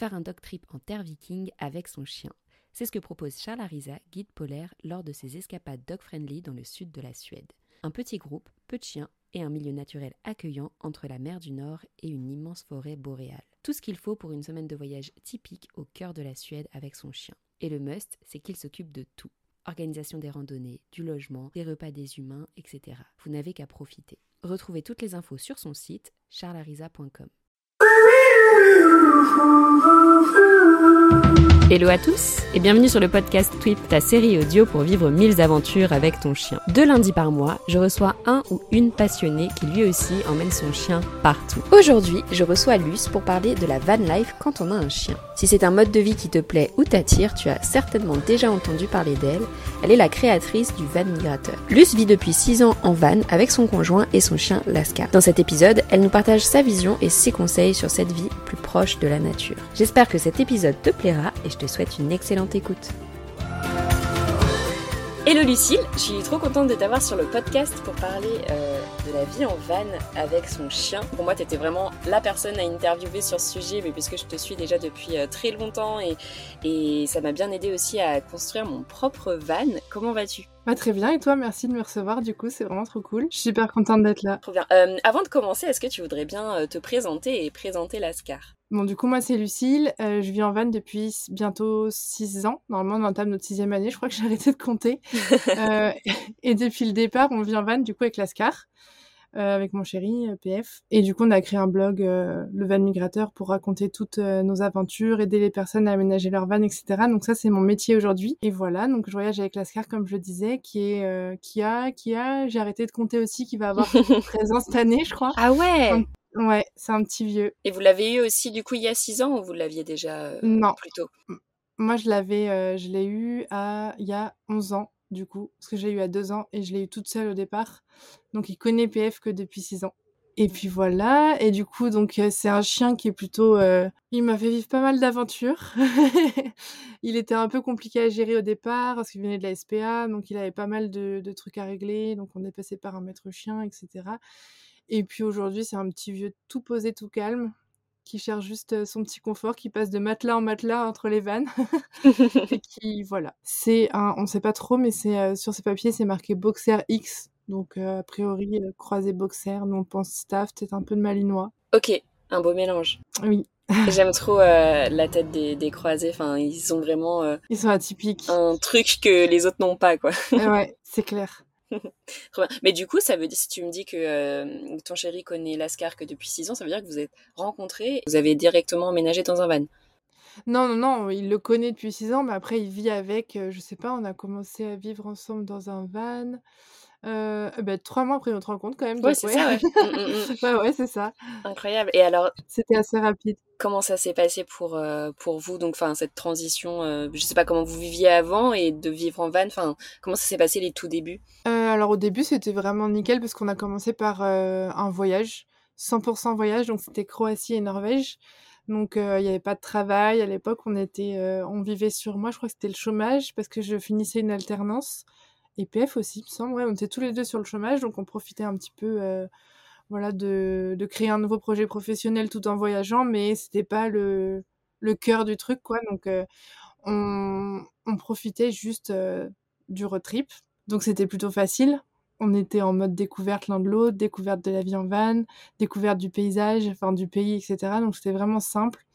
faire un dog trip en terre viking avec son chien. C'est ce que propose Charles Arisa, guide polaire, lors de ses escapades dog-friendly dans le sud de la Suède. Un petit groupe, peu de chiens et un milieu naturel accueillant entre la mer du Nord et une immense forêt boréale. Tout ce qu'il faut pour une semaine de voyage typique au cœur de la Suède avec son chien. Et le must, c'est qu'il s'occupe de tout. Organisation des randonnées, du logement, des repas des humains, etc. Vous n'avez qu'à profiter. Retrouvez toutes les infos sur son site charlarisa.com. you. Hello à tous et bienvenue sur le podcast Tweet, ta série audio pour vivre mille aventures avec ton chien. Deux lundis par mois, je reçois un ou une passionnée qui lui aussi emmène son chien partout. Aujourd'hui, je reçois Luce pour parler de la van life quand on a un chien. Si c'est un mode de vie qui te plaît ou t'attire, tu as certainement déjà entendu parler d'elle. Elle est la créatrice du van migrateur. Luce vit depuis 6 ans en van avec son conjoint et son chien Lascar. Dans cet épisode, elle nous partage sa vision et ses conseils sur cette vie plus proche de la nature. J'espère que cet épisode te plaira et je te souhaite une excellente écoute. Hello Lucille, je suis trop contente de t'avoir sur le podcast pour parler euh, de la vie en van avec son chien. Pour moi, tu étais vraiment la personne à interviewer sur ce sujet, mais puisque je te suis déjà depuis euh, très longtemps et, et ça m'a bien aidé aussi à construire mon propre van. Comment vas-tu? Bah, très bien, et toi, merci de me recevoir, du coup, c'est vraiment trop cool. Je suis super contente d'être là. Trop bien. Euh, avant de commencer, est-ce que tu voudrais bien te présenter et présenter l'ASCAR Bon, du coup, moi, c'est Lucille. Euh, je vis en van depuis bientôt 6 ans. Normalement, on entame notre sixième année. Je crois que j'ai arrêté de compter. euh, et depuis le départ, on vit en van, du coup, avec l'ASCAR, euh, avec mon chéri, euh, PF. Et du coup, on a créé un blog, euh, le Van Migrateur, pour raconter toutes nos aventures, aider les personnes à aménager leur van, etc. Donc ça, c'est mon métier aujourd'hui. Et voilà, donc je voyage avec l'ASCAR, comme je le disais, qui est, qui a, qui a, j'ai arrêté de compter aussi, qui va avoir 13 ans cette année, je crois. Ah ouais Ouais, c'est un petit vieux. Et vous l'avez eu aussi du coup il y a 6 ans ou vous l'aviez déjà euh, non. plus tôt? Moi je l'avais, euh, je l'ai eu à il y a 11 ans du coup, parce que j'ai eu à 2 ans et je l'ai eu toute seule au départ. Donc il connaît PF que depuis 6 ans. Et puis voilà, et du coup donc euh, c'est un chien qui est plutôt, euh... il m'a fait vivre pas mal d'aventures. il était un peu compliqué à gérer au départ parce qu'il venait de la SPA, donc il avait pas mal de, de trucs à régler, donc on est passé par un maître chien, etc. Et puis aujourd'hui, c'est un petit vieux tout posé, tout calme, qui cherche juste son petit confort, qui passe de matelas en matelas entre les vannes. et qui, voilà. C'est un, on sait pas trop, mais c'est euh, sur ces papiers, c'est marqué Boxer X. Donc, euh, a priori, euh, croisé Boxer. Nous, on pense staff, peut-être un peu de malinois. Ok, un beau mélange. Oui. J'aime trop la tête des, des, croisés. Enfin, ils sont vraiment. ils sont atypiques. Un truc que les autres n'ont pas, quoi. ouais, c'est clair. Mais du coup, ça veut dire, si tu me dis que euh, ton chéri connaît Lascar que depuis 6 ans, ça veut dire que vous êtes rencontrés, vous avez directement emménagé dans un van Non, non, non, il le connaît depuis 6 ans, mais après, il vit avec, euh, je sais pas, on a commencé à vivre ensemble dans un van. Euh, bah, trois mois après notre rencontre quand même. Ouais, c'est ouais. ça, ouais. ouais, ouais, c'est ça. Incroyable. Et alors C'était assez rapide. Comment ça s'est passé pour, euh, pour vous, donc, enfin, cette transition euh, Je sais pas comment vous viviez avant et de vivre en van, enfin, comment ça s'est passé les tout débuts? Euh, Alors, au début, c'était vraiment nickel parce qu'on a commencé par euh, un voyage, 100% voyage, donc c'était Croatie et Norvège. Donc, il n'y avait pas de travail. À l'époque, on était, on vivait sur moi, je crois que c'était le chômage parce que je finissais une alternance. Et PF aussi, il me semble. On était tous les deux sur le chômage, donc on profitait un petit peu euh, voilà, de, créer un nouveau projet professionnel tout en voyageant, mais c'était pas le, cœur du truc, quoi. Donc euh, on, on, profitait juste euh, du road trip. Donc c'était plutôt facile. On était en mode découverte l'un de l'autre, découverte de la vie en van, découverte du paysage, enfin du pays, etc. Donc c'était vraiment simple.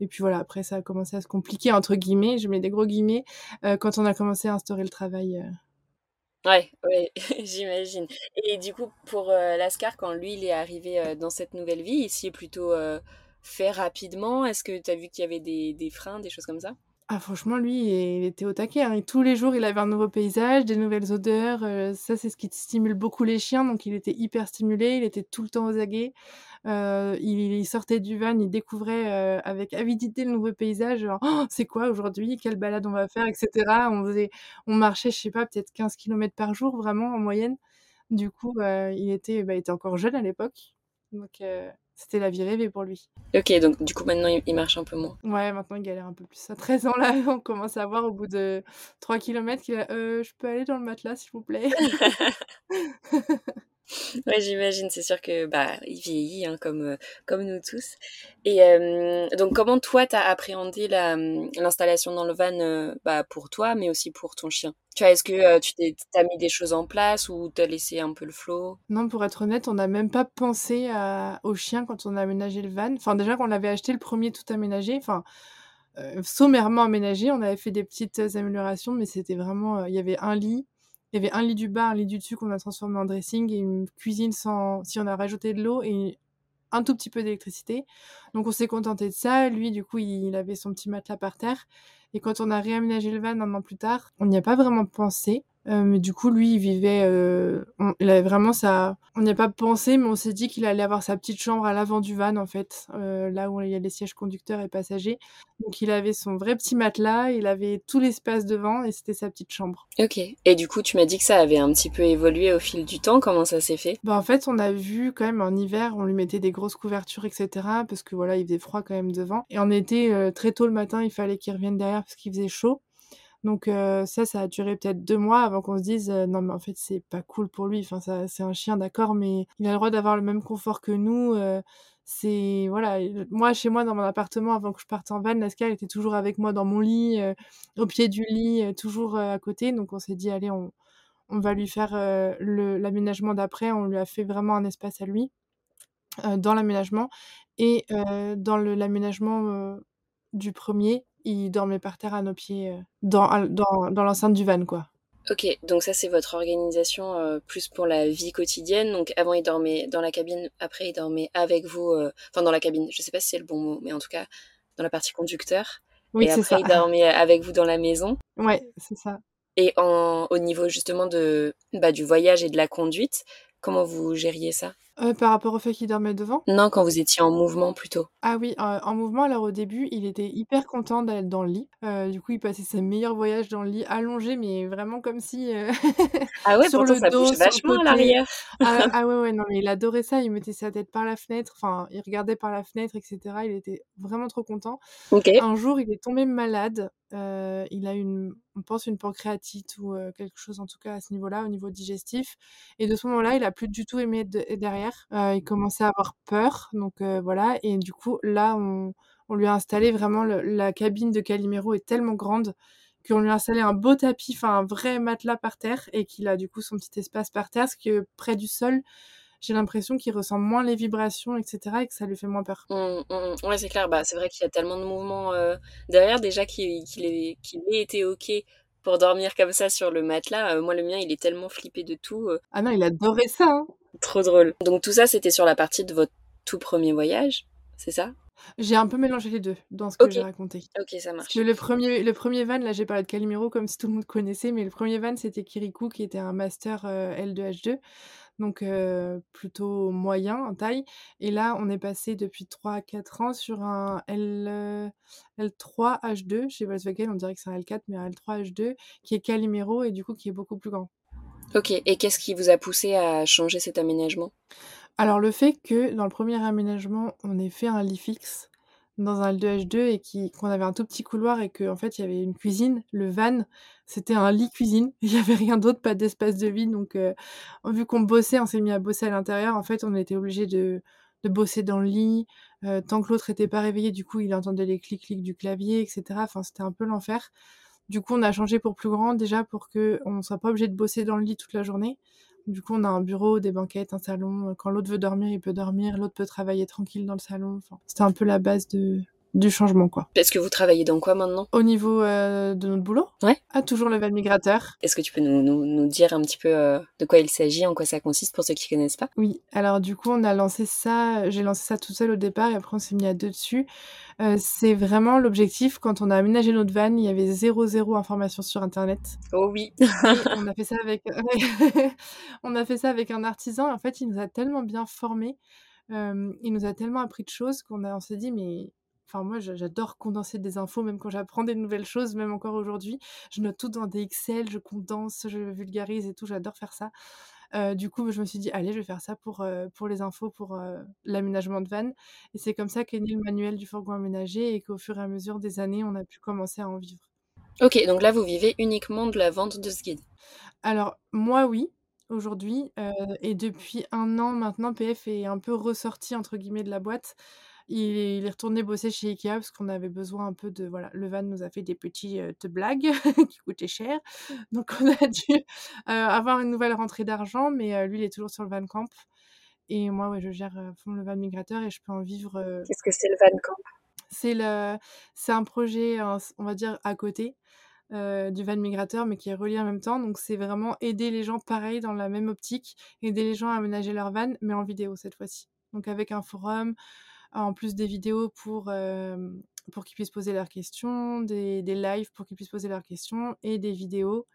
Et puis voilà, après ça a commencé à se compliquer, entre guillemets, je mets des gros guillemets, quand on a commencé à instaurer le travail Ouais, j'imagine. Et du coup, pour euh, Lascar, quand lui, il est arrivé euh, dans cette nouvelle vie, il s'y est plutôt euh, fait rapidement? Est-ce que tu as vu qu'il y avait des, des, freins, des choses comme ça? Ah, franchement, lui, il était au taquet. Hein. Et tous les jours, il avait un nouveau paysage, des nouvelles odeurs. ça, c'est ce qui stimule beaucoup les chiens. Donc, il était hyper stimulé. Il était tout le temps aux aguets. Euh, il, il, sortait du van, il découvrait euh, avec avidité le nouveau paysage. Genre, oh, c'est quoi aujourd'hui? Quelle balade on va faire, etc. On faisait, on marchait, je sais pas, peut-être 15 km par jour, vraiment en moyenne. Du coup, euh, il était, bah, il était encore jeune à l'époque, donc c'était la vie rêvée pour lui. Ok, donc du coup maintenant il marche un peu moins. Ouais, maintenant il galère un peu plus. À 13 ans là, on commence à voir au bout de 3 km qu'il a, je peux aller dans le matelas s'il vous plaît? Ouais, j'imagine, c'est sûr que, bah, il vieillit, hein, comme, heu, comme nous tous et donc comment toi, tu as appréhendé la, l'installation dans le van, heu, bah, pour toi, mais aussi pour ton chien? Tu vois, est-ce que, heu, tu t'es tu as mis des choses en place ou tu as laissé un peu le flow? Non, pour être honnête, on n'a même pas pensé au chien quand on a aménagé le van. Enfin, déjà, quand on l'avait acheté, le 1er tout aménagé, enfin, sommairement aménagé, on avait fait des petites, améliorations, mais c'était vraiment, il y avait un lit, il y avait un lit du bas, un lit du dessus qu'on a transformé en dressing et une cuisine sans si on a rajouté de l'eau et un tout petit peu d'électricité. Donc on s'est contenté de ça. Lui, du coup, il avait son petit matelas par terre et quand on a réaménagé le van un an plus tard, on n'y a pas vraiment pensé. Heu, mais du coup, lui, il vivait, on il avait vraiment sa on n'y a pas pensé, mais on s'est dit qu'il allait avoir sa petite chambre à l'avant du van, en fait, heu, là où il y a les sièges conducteurs et passagers. Donc il avait son vrai petit matelas, il avait tout l'espace devant et c'était sa petite chambre. OK et du coup, tu m'as dit que ça avait un petit peu évolué au fil du temps. Comment ça s'est fait? Bah, en fait, on a vu quand même en hiver, on lui mettait des grosses couvertures et cetera parce que voilà, il faisait froid quand même devant et en été, heu, très tôt le matin, il fallait qu'il revienne derrière parce qu'il faisait chaud. Donc heu, ça, ça a duré peut-être 2 mois avant qu'on se dise, «Non mais en fait, c'est pas cool pour lui». Enfin ça c'est un chien d'accord, mais il a le droit d'avoir le même confort que nous, heu, c'est voilà, moi, chez moi, dans mon appartement, avant que je parte en van, Lasca, elle était toujours avec moi dans mon lit, au pied du lit, toujours, à côté. Donc on s'est dit: «Allez, on on va lui faire, le l'aménagement d'après». On lui a fait vraiment un espace à lui, dans l'aménagement et dans le l'aménagement, du 1er, il dormait par terre à nos pieds, heu, dans dans dans l'enceinte du van, quoi. OK, donc ça, c'est votre organisation, heu, plus pour la vie quotidienne. Donc avant, il dormait dans la cabine, après il dormait avec vous, heu, enfin dans la cabine, je sais pas si c'est le bon mot, mais en tout cas dans la partie conducteur Oui, et c'est après ça. il dormait avec vous dans la maison Ouais, c'est ça. et en au niveau justement de, bah, du voyage et de la conduite, comment vous gériez ça? Heu, par rapport au fait qu'il dormait devant? Non, quand vous étiez en mouvement plutôt. Ah oui, heu, en mouvement, alors au début, il était hyper content d'être dans le lit. Heu, du coup, il passait ses meilleurs voyages dans le lit, allongé, mais vraiment comme si, Ah ouais, sur pourtant le ça bouge dos, vachement à l'arrière. Ah ah ouais, ouais, non, mais il adorait ça, il mettait sa tête par la fenêtre, enfin, il regardait par la fenêtre et cetera. Il était vraiment trop content. Un jour, il est tombé malade, heu, il a une on pense une pancréatite ou heu, quelque chose en tout cas à ce niveau-là, au niveau digestif. Et de ce moment-là, il a plus du tout aimé être de derrière. Heu, il commençait à avoir peur. Donc heu, voilà. Et du coup, là, on on lui a installé vraiment le la cabine de Calimero est tellement grande qu'on lui a installé un beau tapis, enfin un vrai matelas par terre et qu'il a du coup son petit espace par terre, ce que près du sol, j'ai l'impression qu'il ressent moins les vibrations et cetera et que ça lui fait moins peur. Mmh, mmh mh. Ouais, c'est clair. Bah, c'est vrai qu'il y a tellement de mouvements, heu, derrière déjà qu'il qu'il ait été OK pour dormir comme ça sur le matelas. Heu, moi, le mien, il est tellement flippé de tout, heu, Ah non, il adorait ça, hein! trop drôle. Donc tout ça, c'était sur la partie de votre tout 1er voyage, c'est ça? J'ai un peu mélangé les 2 dans ce que j'ai raconté. OK, ça Parce que marche. le 1er le 1er van, là, j'ai parlé de Calimero comme si tout le monde connaissait, mais le 1er van, c'était Kirikou qui était un master, heu, L2-H2, donc plutôt moyen en taille et là, on est passé depuis 3-4 ans sur un L, heu, L3-H2 chez Volkswagen. On dirait que c'est un L4, mais un L3-H2 qui est Calimero et du coup, qui est beaucoup plus grand. OK et qu'est-ce qui vous a poussé à changer cet aménagement? Alors le fait que dans le 1er aménagement, on ait fait un lit fixe dans un L2-H2 et qui qu'on avait un tout petit couloir et qu'en fait, il y avait une cuisine, le van, c'était un lit cuisine. Il y avait rien d'autre, pas d'espace de vide donc heu, vu qu'on bossait, on s'est mis à bosser à l'intérieur. En fait, on était obligés de de bosser dans le lit, heu, tant que l'autre était pas réveillé, du coup, il entendait les clics clics du clavier et cetera. Enfin, c'était un peu l'enfer. Du coup, on a changé pour plus grand déjà pour qu'on soit pas obligé de bosser dans le lit toute la journée. Du coup, on a un bureau, des banquettes, un salon. Quand l'autre veut dormir, il peut dormir, l'autre peut travailler tranquille dans le salon. C'était un peu la base de du changement, quoi. Est-ce que vous travaillez dans quoi maintenant? Au niveau, heu, de notre boulot? Ouais. Ah, toujours le van migrateur. Est-ce que tu peux nous nous nous dire un petit peu, heu, de quoi il s'agit, en quoi ça consiste pour ceux qui connaissent pas? Oui, alors du coup, on a lancé ça j'ai lancé ça toute seule au départ et après on s'est mis à 2 dessus. Heu, c'est vraiment l'objectif quand on a aménagé notre van, il y avait 0, 0 information sur internet Oh oui! on a fait ça avec on a fait ça avec un artisan et en fait, il nous a tellement bien formés, il nous a tellement appris de choses qu'on a on s'est dit: «Mais» enfin moi, j'adore condenser des infos, même quand j'apprends des nouvelles choses, même encore aujourd'hui. Je note tout dans des Excel, je condense, je vulgarise et tout, j'adore faire ça. Heu, du coup, je me suis dit: «Allez, je vais faire ça pour, heu, pour les infos, pour, heu, l'aménagement de van» et c'est comme ça qu'est né le manuel du fourgon aménagé et qu'au fur et à mesure des années, on a pu commencer à en vivre. OK, donc là, vous vivez uniquement de la vente de ce guide? Alors moi, oui. aujourd'hui, et depuis 1 an maintenant, PF est un peu «ressorti» entre guillemets de la boîte. Il est il est retourné bosser chez IKEA parce qu'on avait besoin un peu de voilà, le van nous a fait des petites blagues qui coûtaient cher. Donc on a dû, heu, avoir une nouvelle rentrée d'argent, mais heu, lui, il est toujours sur le van camp et moi, ouais, je gère à fond le van migrateur et je peux en vivre, Qu'est-ce que c'est le van camp? C'est le c'est un projet, on va dire à côté, du van migrateur, mais qui est relié en même temps. Donc c'est vraiment aider les gens pareil dans la même optique, aider les gens à aménager leur van, mais en vidéo cette fois-ci. Donc avec un forum, en plus des vidéos pour, pour qu'ils puissent poser leurs questions, des des lives pour qu'ils puissent poser leurs questions et des vidéos,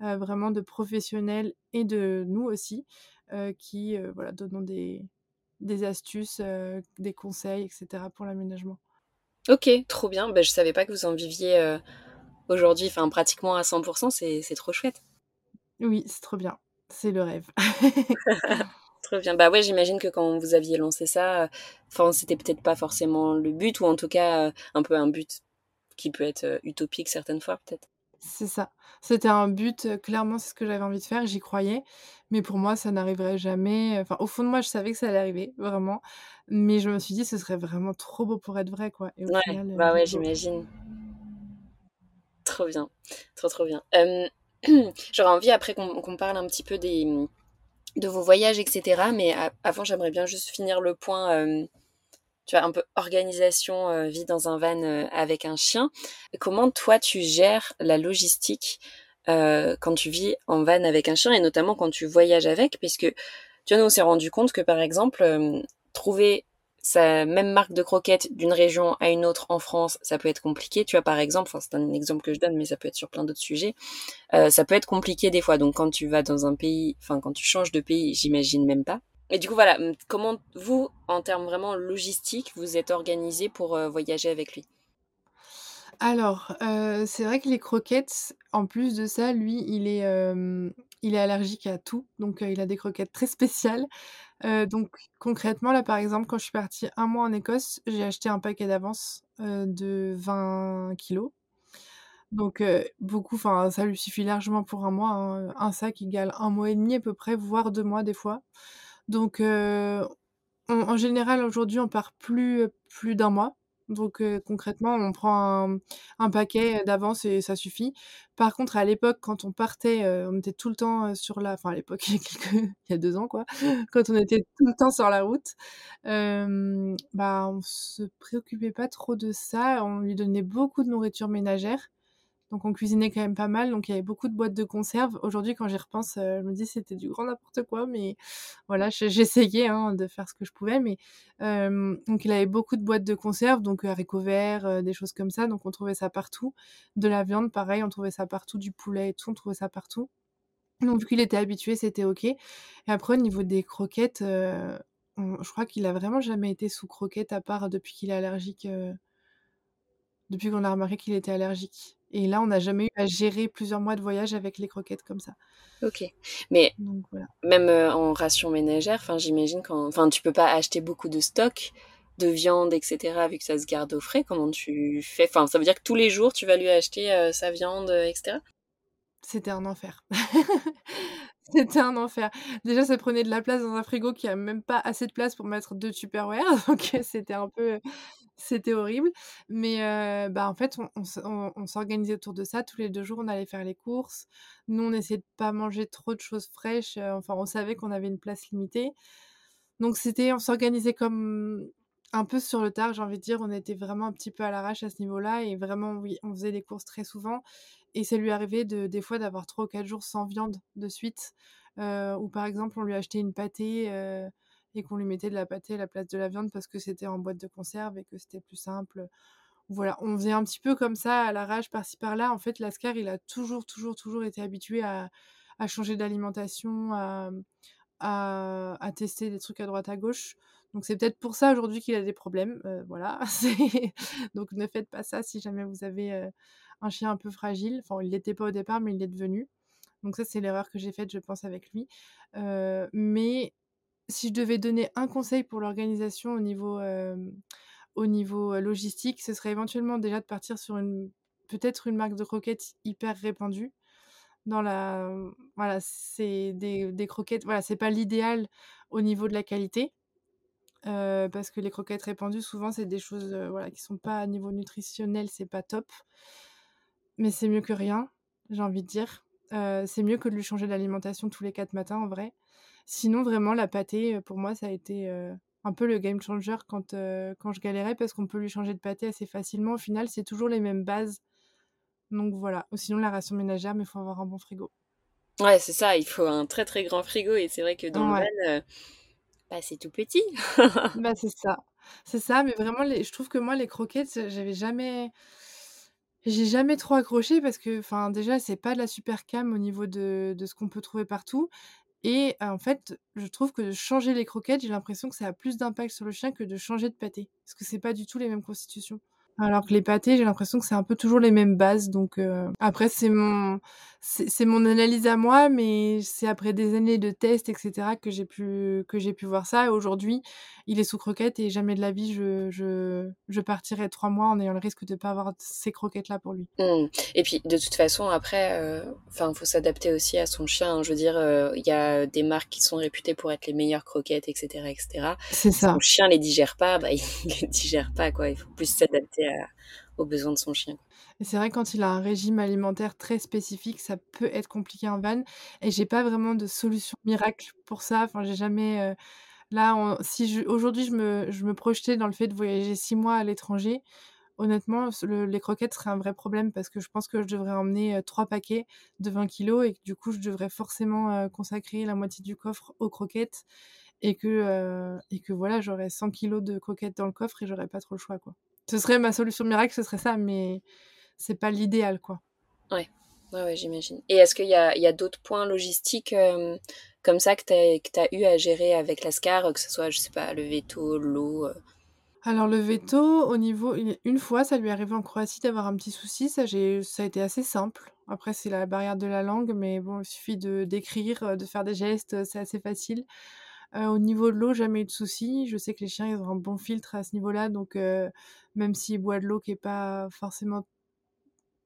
vraiment de professionnels et de nous aussi, qui, voilà, donnons des des astuces, des conseils et cetera pour l'aménagement. OK, trop bien. Bah, je savais pas que vous en viviez, aujourd'hui, enfin pratiquement à 100 c'est c'est trop chouette. Oui, c'est trop bien, c'est le rêve. Bien. Bah, ouais, j'imagine que quand vous aviez lancé ça, heu, enfin, c'était peut-être pas forcément le but ou en tout cas, heu, un peu un but qui peut être, heu, utopique certaines fois peut-être? C'est ça. C'était un but, clairement, c'est ce que j'avais envie de faire, j'y croyais, mais pour moi, ça n'arriverait jamais, enfin, au fond de moi, je savais que ça allait arriver, vraiment, mais je me suis dit: «Ce serait vraiment trop beau pour être vrai, quoi» et au Ouais, final, bah, ouais, j'imagine. Trop bien, trop, trop bien. J'aurais envie après qu'on parle un petit peu des, de vos voyages et cetera, mais avant, j'aimerais bien juste finir le point, hem, tu vois, un peu organisation, heu, vie dans un van, heu, avec un chien. Comment toi, tu gères la logistique, heu, quand tu vis en van avec un chien et notamment quand tu voyages avec? Puisque, tu vois, nous, on s'est rendu compte que, par exemple, hem, trouver sa même marque de croquettes d'une région à une autre en France, ça peut être compliqué. Tu vois, par exemple, enfin, c'est un exemple que je donne, mais ça peut être sur plein d'autres sujets. Heu, ça peut être compliqué des fois, donc quand tu vas dans un pays enfin, quand tu changes de pays, j'imagine même pas et du coup, voilà, mmh, comment vous, en termes vraiment logistiques, vous êtes organisés pour, heu, voyager avec lui? Alors, heu, c'est vrai que les croquettes, en plus de ça, lui, il est, il est allergique à tout, donc il a des croquettes très spéciales. Donc concrètement, là, par exemple, quand je suis partie 1 mois en Écosse, j'ai acheté un paquet d'avance, de 20 kilogrammes. Donc beaucoup, enfin, ça lui suffit largement pour 1 mois, hein, un sac égale 1 mois et demi à peu près, voire 2 mois des fois. Donc en général, aujourd'hui, on part plus, heu, plus d'1 mois. Donc heu, concrètement, on prend un un paquet d'avance et ça suffit. Par contre, à l'époque, quand on partait, heu, on était tout le temps, sur la enfin, à l'époque, il y a quelques il y a 2 ans, quoi, quand on était tout le temps sur la route, bah, on se préoccupait pas trop de ça. On lui donnait beaucoup de nourriture ménagère, donc on cuisinait quand même pas mal, donc il y avait beaucoup de boîtes de conserve. Aujourd'hui, quand j'y repense, heu, je me dis: «C'était du grand n'importe quoi», mais voilà, j'essayais, hein, de faire ce que je pouvais, mais hem, donc il avait beaucoup de boîtes de conserve, donc haricots verts, heu, des choses comme ça, donc on trouvait ça partout. De la viande, pareil, on trouvait ça partout, du poulet et tout, on trouvait ça partout. Donc vu qu'il était habitué, c'était OK et après au niveau des croquettes, je crois qu'il a vraiment jamais été sous croquettes à part depuis qu'il est allergique, depuis qu'on a remarqué qu'il était allergique et là, on n'a jamais eu à gérer plusieurs mois de voyage avec les croquettes comme ça. OK, mais Donc voilà. même, en ration ménagère, j'imagine quand enfin, tu peux pas acheter beaucoup de stock de viande et cetera, vu que ça se garde au frais. Comment tu fais? Enfin, ça veut dire que tous les jours, tu vas lui acheter, sa viande, heu et cetera? C'était un enfer. C'était un enfer. Déjà, ça prenait de la place dans un frigo qui a même pas assez de place pour mettre 2 Tupperware, donc heu, c'était un peu c'était horrible, mais heu, bah, en fait, on s'organisait autour de ça. Tous les 2 jours, on allait faire les courses. Nous, on essayait de pas manger trop de choses fraîches, enfin, on savait qu'on avait une place limitée. Donc c'était on s'organisait comme un peu sur le tard, j'ai envie de dire. On était vraiment un petit peu à l'arrache à ce niveau-là et vraiment, oui, on faisait les courses très souvent et ça lui arrivait de des fois d'avoir 3 ou 4 jours sans viande de suite, heu, ou par exemple, on lui achetait une pâtée, heu et qu'on lui mettait de la pâtée à la place de la viande parce que c'était en boîte de conserve et que c'était plus simple. Voilà, on faisait un petit peu comme ça à l'arrache par-ci par-là. En fait, Lascar, il a toujours, toujours, toujours été habitué à changer d'alimentation, à à tester des trucs à droite à gauche. Donc c'est peut-être pour ça aujourd'hui qu'il a des problèmes, voilà. Donc ne faites pas ça si jamais vous avez, un chien un peu fragile. Enfin, il l'était pas au départ, mais il l'est devenu. Donc ça, c'est l'erreur que j'ai faite, je pense, avec lui. Mais si je devais donner un conseil pour l'organisation au niveau, logistique, ce serait éventuellement déjà de partir sur une peut-être une marque de croquettes hyper répandue. voilà, c'est des croquettes voilà, c'est pas l'idéal au niveau de la qualité, heu, parce que les croquettes répandues, souvent, c'est des choses, heu, voilà, qui sont pas à niveau nutritionnel, c'est pas top. Mais c'est mieux que rien, j'ai envie de dire. Heu, c'est mieux que de lui changer l'alimentation tous les 4 matins, en vrai. Sinon, vraiment, la pâtée, heu, pour moi, ça a été, un peu le game changer quand, quand je galérais parce qu'on peut lui changer de pâtée assez facilement. Au final, c'est toujours les mêmes bases. Donc voilà. Ou sinon la ration ménagère, mais il faut avoir un bon frigo. Ouais, c'est ça, il faut un très, très grand frigo et c'est vrai que dans le van, bah, c'est tout petit. Bah, c'est ça. C'est ça, mais vraiment je trouve que moi les croquettes, j'avais jamais jamais trop accroché parce que, enfin, déjà, c'est pas de la super qualité au niveau de ce qu'on peut trouver partout et en fait, je trouve que de changer les croquettes, j'ai l'impression que ça a plus d'impact sur le chien que de changer de pâtée. Parce que c'est pas du tout les mêmes constitutions. Alors que les pâtés, j'ai l'impression que c'est un peu toujours les mêmes bases donc heu, après c'est mon c'est mon analyse à moi, mais c'est après des années de tests et cetera que j'ai pu que j'ai pu voir ça. Et aujourd'hui, il est sous croquettes et jamais de la vie je je je partirai 3 mois en ayant le risque de pas avoir ces croquettes-là pour lui. Mmh et puis de toute façon après, heu, enfin, faut s'adapter aussi à son chien, hein. Je veux dire, il y a des marques qui sont réputées pour être les meilleures croquettes et cetera et cetera. C'est Si ça. chien les digère pas, bah, il les digère pas, quoi. Il faut plus s'adapter à aux besoins de son chien. Et c'est vrai quand il a un régime alimentaire très spécifique, ça peut être compliqué en van et j'ai pas vraiment de solution miracle pour ça. Enfin, j'ai jamais, heu, là, si aujourd'hui je me je me projetais dans le fait de voyager 6 mois à l'étranger, honnêtement, les croquettes seraient un vrai problème parce que je pense que je devrais emmener, heu, 3 paquets de 20 kilogrammes et que du coup, je devrais forcément, heu, consacrer la moitié du coffre aux croquettes et que, heu et que voilà, j'aurais 100 kilogrammes de croquettes dans le coffre et j'aurais pas trop le choix, quoi. Ce serait ma solution miracle, ce serait ça, mais c'est pas l'idéal, quoi. Ouais. Ouais, j'imagine et est-ce qu'il y a d'autres points logistiques, comme ça que tu as eu à gérer avec Lascars, que ce soit, je sais pas, le véto, l'eau, heu? Alors le véto, au niveau une fois, ça lui est arrivé en Croatie d'avoir un petit souci, ça ça a été assez simple. Après c'est la barrière de la langue, mais bon, il suffit d'écrire, de faire des gestes, c'est assez facile. Heu, au niveau de l'eau, jamais eu de souci. Je sais que les chiens, ils ont un bon filtre à ce niveau-là, donc heu, même s'il boit de l'eau qui est pas forcément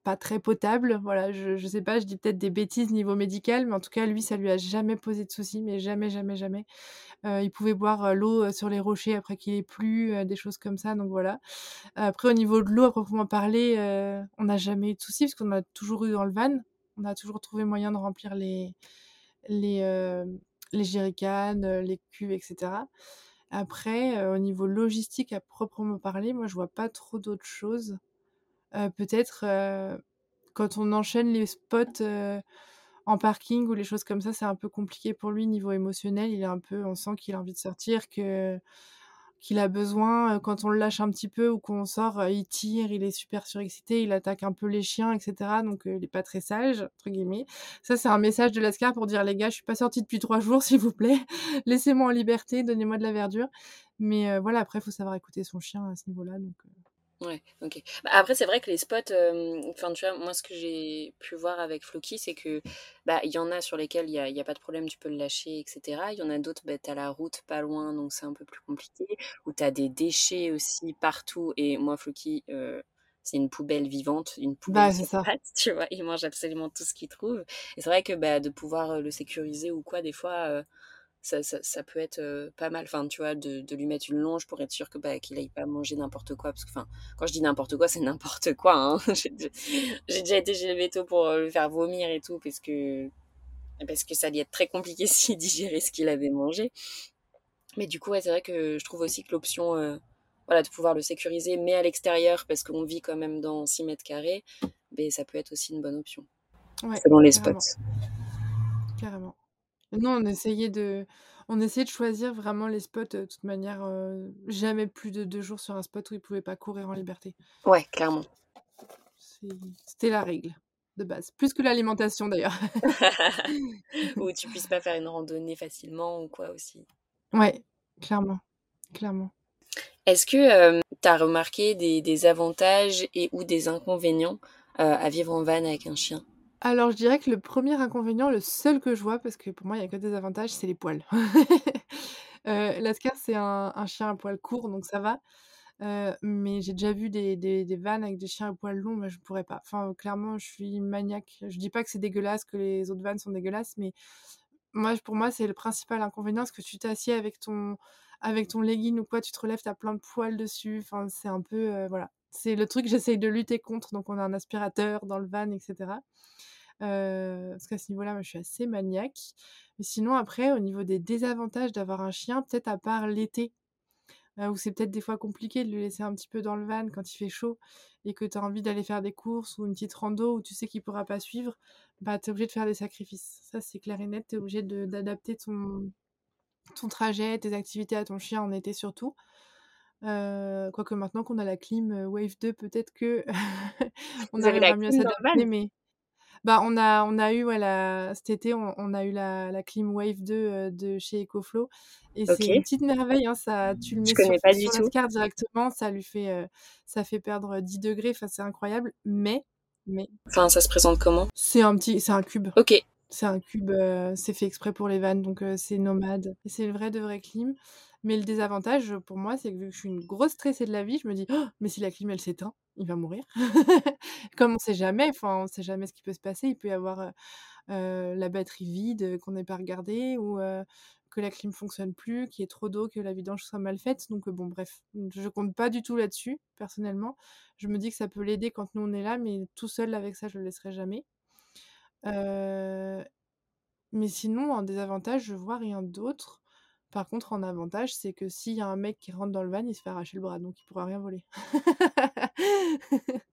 pas très potable, voilà, je je sais pas, je dis peut-être des bêtises niveau médical, mais en tout cas, lui, ça lui a jamais posé de souci, mais jamais, jamais, jamais. Heu, il pouvait boire, heu, l'eau, heu, sur les rochers après qu'il ait plu, heu, des choses comme ça, donc voilà. Après au niveau de l'eau à proprement parler, heu, on n'a jamais eu de soucis parce qu'on a toujours eu dans le van. On a toujours trouvé moyen de remplir les les, les les cuves et cetera. Après, au niveau logistique à proprement parler, moi je vois pas trop d'autres choses. Heu, peut-être, heu, quand on enchaîne les spots, heu, en parking ou les choses comme ça, c'est un peu compliqué pour lui niveau émotionnel. Il est un peu on sent qu'il a envie de sortir, qu'il a besoin, quand on le lâche un petit peu ou qu'on sort, il tire, il est super surexcité, il attaque un peu les chiens et cetera, donc il est pas très «sage» entre guillemets. Ça, c'est un message de Lascar pour dire: «Les gars, je suis pas sorti depuis 3 jours, s'il vous plaît. Laissez-moi en liberté, donnez-moi de la verdure». Mais voilà, après, il faut savoir écouter son chien à ce niveau-là, Ouais, OK. Bah, après, c'est vrai que les spots, enfin, tu vois, moi, ce que j'ai pu voir avec Floki, c'est que, bah, il y en a sur lesquels il y a y a pas de problème, tu peux le lâcher et cetera. Il y en a d'autres, bah, tu as la route pas loin, donc c'est un peu plus compliqué, où tu as des déchets aussi partout et moi, Floki, heu, c'est une poubelle vivante, une poubelle bah, c'est sur ça. pattes, tu vois? Il mange absolument tout ce qu'il trouve et c'est vrai que, bah, de pouvoir, heu, le sécuriser ou quoi, des fois, ça ça ça peut être, pas mal. Enfin, tu vois, de de lui mettre une longe pour être sûr que, bah, qu'il aille pas manger n'importe quoi parce que, enfin, quand je dis n'importe quoi, c'est n'importe quoi, hein. J'ai dé j'ai déjà été chez le véto pour, le faire vomir et tout parce que parce que ça allait être très compliqué s'il digérait ce qu'il avait mangé. Mais du coup, ouais, c'est vrai que je trouve aussi que l'option, voilà, de pouvoir le sécuriser, mais à l'extérieur parce qu'on vit quand même dans 6 mètres carrés, beh, ça peut être aussi une bonne option, Ouais, selon les carrément. spots. Carrément. Nous, on essayait de on essayait de choisir vraiment les spots, heu, de toute manière, heu, jamais plus de 2 jours sur un spot où il pouvait pas courir en liberté. Ouais, clairement. C'est c'était la règle de base, plus que l'alimentation d'ailleurs. Ou tu puisses pas faire une randonnée facilement ou quoi aussi. Ouais, clairement, clairement. Est-ce que, hem, tu as remarqué des des avantages et ou des inconvénients, heu, à vivre en van avec un chien? Alors je dirais que le premier inconvénient, le seul que je vois, parce que pour moi il y a que des avantages, c'est les poils. Lascar c'est un chien à poils courts donc ça va. mais j'ai déjà vu des, vannes avec des chiens à poils longs, mais je pourrais pas. Enfin, clairement, je suis maniaque. Je dis pas que c'est dégueulasse, que les autres vannes sont dégueulasses, mais moi, pour moi, c'est le principal inconvénient, c'est que tu t'assieds avec ton, avec ton legging ou quoi, tu te relèves, tu as plein de poils dessus. Enfin, c'est un peu, voilà. C'est le truc que j'essaye de lutter contre. Donc, on a un aspirateur dans le van, etc. parce qu'à ce niveau-là, je suis assez maniaque. Mais sinon, après, au niveau des désavantages d'avoir un chien, peut-être à part l'été, où c'est peut-être des fois compliqué de le laisser un petit peu dans le van quand il fait chaud et que tu as envie d'aller faire des courses ou une petite rando où tu sais qu'il pourra pas suivre, bah tu es obligé de faire des sacrifices. Ça c'est clair et net, tu es obligé d'adapter ton trajet, tes activités à ton chien en été surtout. Quoique maintenant qu'on a la clim Wave 2, peut-être que on arrivera mieux à s'adapter, mais bah, on a, on a eu, ouais, cet été, on, on, a eu la, la Clim Wave 2 euh, de chez EcoFlow. Et c'est une petite merveille, hein, ça, tu le mets sur, pas sur la directement, ça lui fait, euh, ça fait perdre 10 degrés, enfin, c'est incroyable. Mais, mais. Enfin, ça se présente comment? C'est un petit, c'est un cube. Ok. C'est un cube, euh, c'est fait exprès pour les vannes, donc c'est nomade. C'est le vrai de vrai clim. Mais le désavantage pour moi, c'est que vu que je suis une grosse stressée de la vie, je me dis «Oh, mais si la clim elle s'éteint, il va mourir. Comme on sait jamais, enfin on sait jamais ce qui peut se passer. Il peut y avoir la batterie vide qu'on n'ait pas regardée ou que la clim fonctionne plus, qu'il y ait trop d'eau, que la vidange soit mal faite. Donc bon bref, je compte pas du tout là-dessus personnellement. Je me dis que ça peut l'aider quand nous on est là, mais tout seul avec ça je le laisserai jamais. Mais sinon, en désavantage, je vois rien d'autre. Par contre, en avantage, c'est que s'il y a un mec qui rentre dans le van, il se fait arracher le bras, donc il pourra rien voler.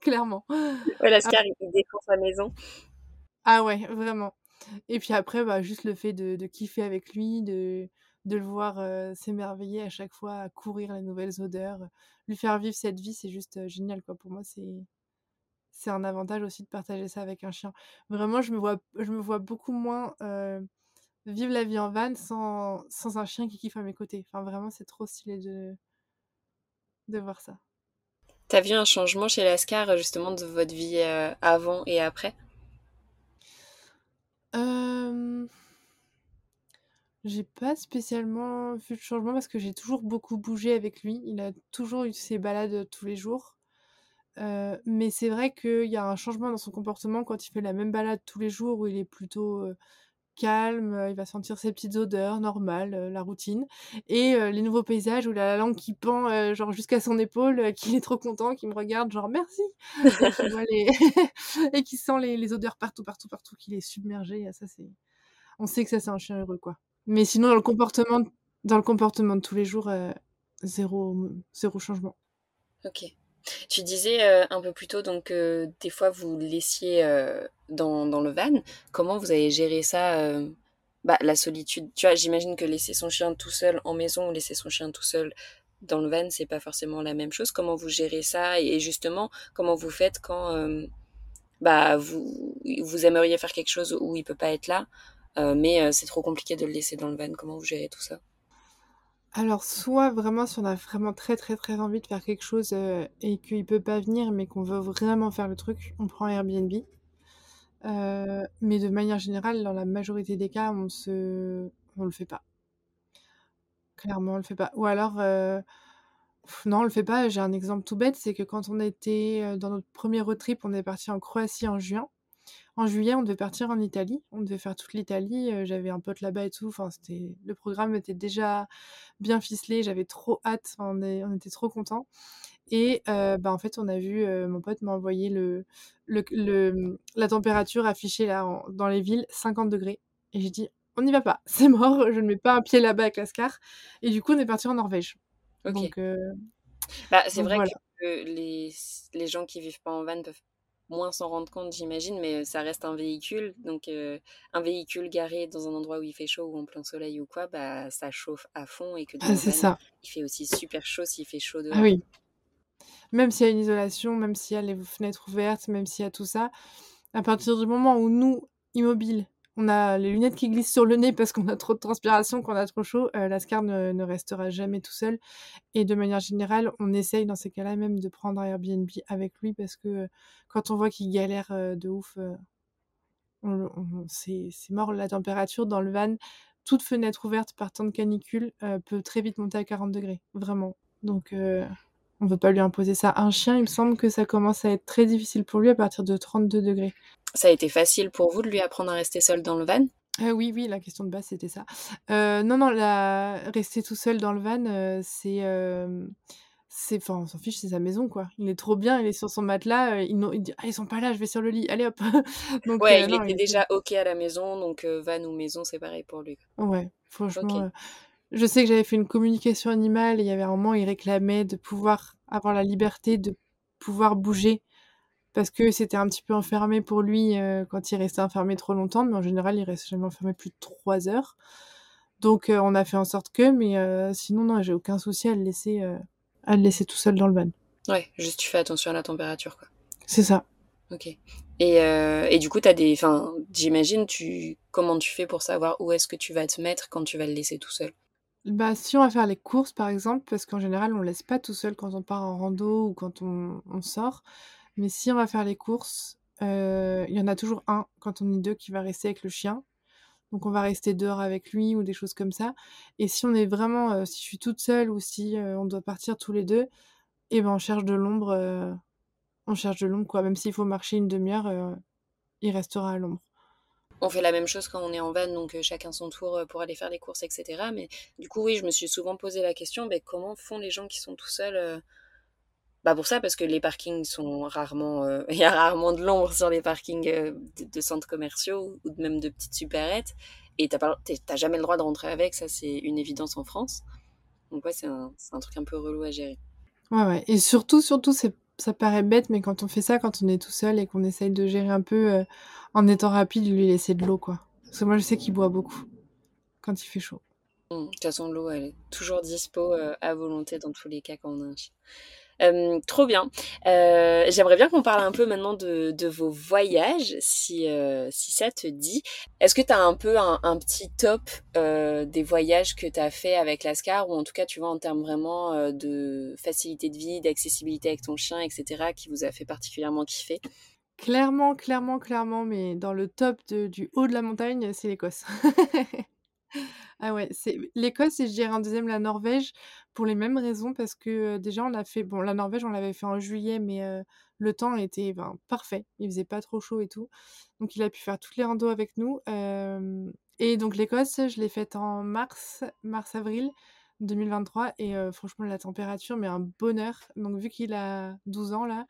Clairement. Ouais, Lascar, il défend sa maison. Ah ouais, vraiment. Et puis après, bah, juste le fait de, kiffer avec lui, de, de le voir s'émerveiller à chaque fois, à courir les nouvelles odeurs, lui faire vivre cette vie, c'est juste génial. Quoi. Pour moi, c'est c'est un avantage aussi de partager ça avec un chien. Vraiment, je me vois, je me vois beaucoup moins vivre la vie en van sans, sans un chien qui kiffe à mes côtés. Enfin, vraiment, c'est trop stylé de, de voir ça. T'as vu un changement chez Lascar, justement, de votre vie euh, avant et après? Euh... J'ai pas spécialement vu de changement parce que j'ai toujours beaucoup bougé avec lui. Il a toujours eu ses balades tous les jours. Euh, mais c'est vrai qu'il y a un changement dans son comportement quand il fait la même balade tous les jours où il est plutôt euh, calme, il va sentir ses petites odeurs normales, la routine. Et les nouveaux paysages où la langue qui pend, genre jusqu'à son épaule, qu'il est trop content, qu'il me regarde, genre merci. et qui sent les, odeurs partout, partout, partout, qu'il est submergé. Ça, c'est, on sait que ça c'est un chien heureux, quoi. Mais sinon dans le comportement, dans le comportement de tous les jours, zéro, zéro changement. Ok. Tu disais euh, un peu plus tôt donc euh, des fois vous laissiez euh, dans, dans, le van. Comment vous avez géré ça bah, La solitude? Tu vois, j'imagine que laisser son chien tout seul en maison ou laisser son chien tout seul dans le van, c'est pas forcément la même chose. Comment vous gérez ça? Et justement comment vous faites quand bah vous vous aimeriez faire quelque chose où il peut pas être là, mais c'est trop compliqué de le laisser dans le van? Comment vous gérez tout ça? Alors, soit vraiment, si on a vraiment très très très envie de faire quelque chose euh, et qu'il peut pas venir, mais qu'on veut vraiment faire le truc, on prend Airbnb. Euh, mais de manière générale, dans la majorité des cas, on se, on le fait pas. Clairement, on le fait pas. Ou alors, euh, non, on le fait pas. J'ai un exemple tout bête, c'est que quand on était dans notre premier road trip, on est parti en Croatie en juin. En juillet, on devait partir en Italie. On devait faire toute l'Italie. J'avais un pote là-bas et tout. Enfin, c'était le programme était déjà bien ficelé. J'avais trop hâte. on, on était trop contents. Et bah, en fait, on a vu, mon pote m'a envoyé le, le, la température affichée là dans les villes, 50 degrés. Et j'ai dit, on n'y va pas, c'est mort, je ne mets pas un pied là-bas avec Lascar. Et du coup, on est parti en Norvège. Donc, bah, c'est vrai que les, les gens qui vivent pas en van peuvent moins s'en rendre compte, j'imagine, mais ça reste un véhicule. Donc, un véhicule garé dans un endroit où il fait chaud ou en plein soleil ou quoi, bah, ça chauffe à fond et que ah, c'est ça. il fait aussi super chaud s'il fait chaud dehors. Ah oui. Même s'il y a une isolation, même s'il y a les fenêtres ouvertes, même s'il y a tout ça, à partir du moment où nous, immobiles, on a les lunettes qui glissent sur le nez parce qu'on a trop de transpiration, qu'on a trop chaud, euh, Lascar ne, restera jamais tout seul. Et de manière générale, on essaye dans ces cas-là même de prendre Airbnb avec lui parce que euh, quand on voit qu'il galère euh, de ouf, c'est mort la température dans le van. Toute fenêtre ouverte par temps de canicule peut très vite monter à 40 degrés, vraiment. Donc, on ne veut pas lui imposer ça. Un chien, il me semble que ça commence à être très difficile pour lui à partir de 32 degrés. Ça a été facile pour vous de lui apprendre à rester seul dans le van? Oui, oui, la question de base, c'était ça. non, non, la rester tout seul dans le van, c'est, c'est enfin, on s'en fiche, c'est sa maison, quoi. Il est trop bien, il est sur son matelas, il il dit: «Ah, ils sont pas là, je vais sur le lit, allez hop!» donc Ouais, il était déjà OK à la maison, donc van ou maison, c'est pareil pour lui, Ouais, franchement, je sais que j'avais fait une communication animale et il y avait un moment, il réclamait de pouvoir avoir la liberté de pouvoir bouger parce que c'était un petit peu enfermé pour lui, quand il restait enfermé trop longtemps, mais en général, il restait jamais enfermé plus de 3 heures. Donc on a fait en sorte que mais sinon non, j'ai aucun souci à le laisser, à le laisser tout seul dans le van. Ouais, juste tu fais attention à la température, quoi. C'est ça. OK et et du coup, tu as des enfin, j'imagine, tu comment tu fais pour savoir où est-ce que tu vas te mettre quand tu vas le laisser tout seul? Bah, si on va faire les courses, par exemple, parce qu'en général, on laisse pas tout seul quand on part en rando ou quand on sort. Mais si on va faire les courses, il y en a toujours un, quand on est deux, qui va rester avec le chien. Donc on va rester dehors avec lui ou des choses comme ça. Et si on est vraiment, si je suis toute seule ou si, on doit partir tous les deux, et ben, on cherche de l'ombre, on cherche de l'ombre, quoi. Même s'il faut marcher une demi heure, il restera à l'ombre. On fait la même chose quand on est en van, donc chacun son tour pour aller faire les courses, etc. Mais du coup, oui, je me suis souvent posé la question, ben, comment font les gens qui sont tout seuls bah pour ça, parce que les parkings sont rarement. Il y a rarement de l'ombre sur les parkings de, centres commerciaux ou même de petites supérettes. Et tu n'as jamais le droit de rentrer avec, ça c'est une évidence en France. Donc ouais, c'est un, un, truc un peu relou à gérer. Ouais, ouais. Et surtout, surtout, ça paraît bête, mais quand on fait ça, quand on est tout seul et qu'on essaye de gérer un peu en étant rapide, lui laisser de l'eau, quoi. Parce que moi, je sais qu'il boit beaucoup quand il fait chaud. De toute façon, l'eau, elle est toujours dispo à volonté dans tous les cas quand on a trop bien. J'aimerais bien qu'on parle un peu maintenant de, vos voyages, si, si ça te dit. Est-ce que tu as un peu un, petit top des voyages que tu as fait avec Lascar, ou en tout cas, tu vois, en termes vraiment de facilité de vie, d'accessibilité avec ton chien, etc., qui vous a fait particulièrement kiffer? Clairement, clairement, clairement, mais dans le top du haut de la montagne, c'est l'Écosse. Ah ouais, c'est l'Écosse et je dirais en deuxième la Norvège pour les mêmes raisons parce que, déjà on a fait bon la Norvège on l'avait fait en juillet mais, le temps était, ben, parfait. Il faisait pas trop chaud et tout. Donc il a pu faire toutes les randos avec nous, et donc l'Écosse, je l'ai faite en mars, mars-avril 2023 et franchement la température mais un bonheur. Donc vu qu'il a 12 ans là,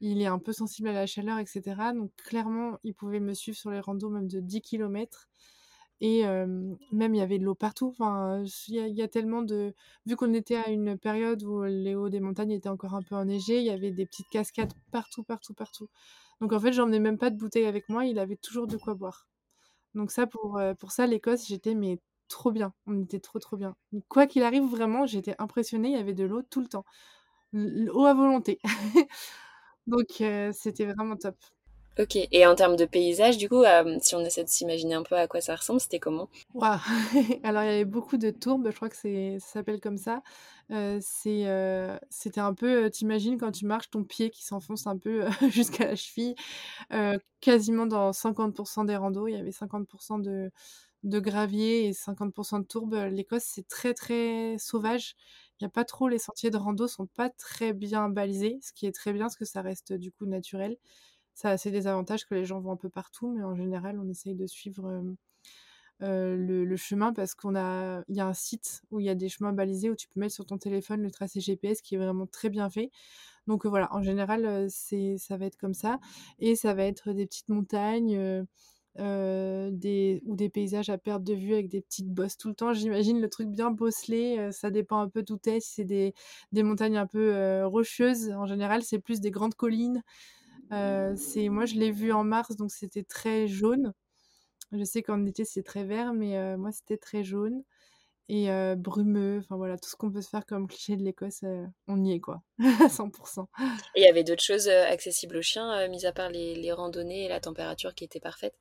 il est un peu sensible à la chaleur et cetera donc clairement il pouvait me suivre sur les randos même de 10 kilomètres et même il y avait de l'eau partout. Enfin, il y a tellement de vu qu'on était à une période où les hauts des montagnes étaient encore un peu enneigés, il y avait des petites cascades partout, partout, partout. Donc en fait, j'emmenais même pas de bouteille avec moi, il avait toujours de quoi boire. Donc ça pour, ça l'Écosse, j'étais mais trop bien. On était trop, trop bien. Quoi qu'il arrive, vraiment, j'étais impressionnée, il y avait de l'eau tout le temps. L'eau à volonté. Donc c'était vraiment top. Ok, et en termes de paysage, du coup, euh, si on essaie de s'imaginer un peu à quoi ça ressemble, c'était comment? Waouh Alors, il y avait beaucoup de tourbes, je crois que ça s'appelle comme ça. Euh, euh, c'était un peu, t'imagines quand tu marches, ton pied qui s'enfonce un peu jusqu'à la cheville. quasiment dans 50% des randos, il y avait 50% de, de gravier et 50% de tourbes. L'Écosse, c'est très, très sauvage. Il n'y a pas trop, les sentiers de rando sont pas très bien balisés, ce qui est très bien parce que ça reste du coup naturel. Ça a des avantages que les gens vont un peu partout, mais en général, on essaye de suivre le, chemin parce qu'on a, il y a un site où il y a des chemins balisés où tu peux mettre sur ton téléphone le tracé GPS qui est vraiment très bien fait. Donc voilà, en général, c'est, ça va être comme ça et ça va être des petites montagnes. ou des paysages à perte de vue avec des petites bosses tout le temps. J'imagine le truc bien bosselé, ça dépend un peu d'où t'es. Si c'est des, des montagnes un peu rocheuses, en général, c'est plus des grandes collines. Euh, c'est moi je l'ai vu en mars donc c'était très jaune. Je sais qu'en été c'est très vert mais euh, moi c'était très jaune et euh, brumeux, enfin voilà, tout ce qu'on peut se faire comme cliché de l'Écosse, on y est quoi, à 100 Et il y avait d'autres choses, accessibles aux chiens, mis à part les les randonnées et la température qui était parfaite?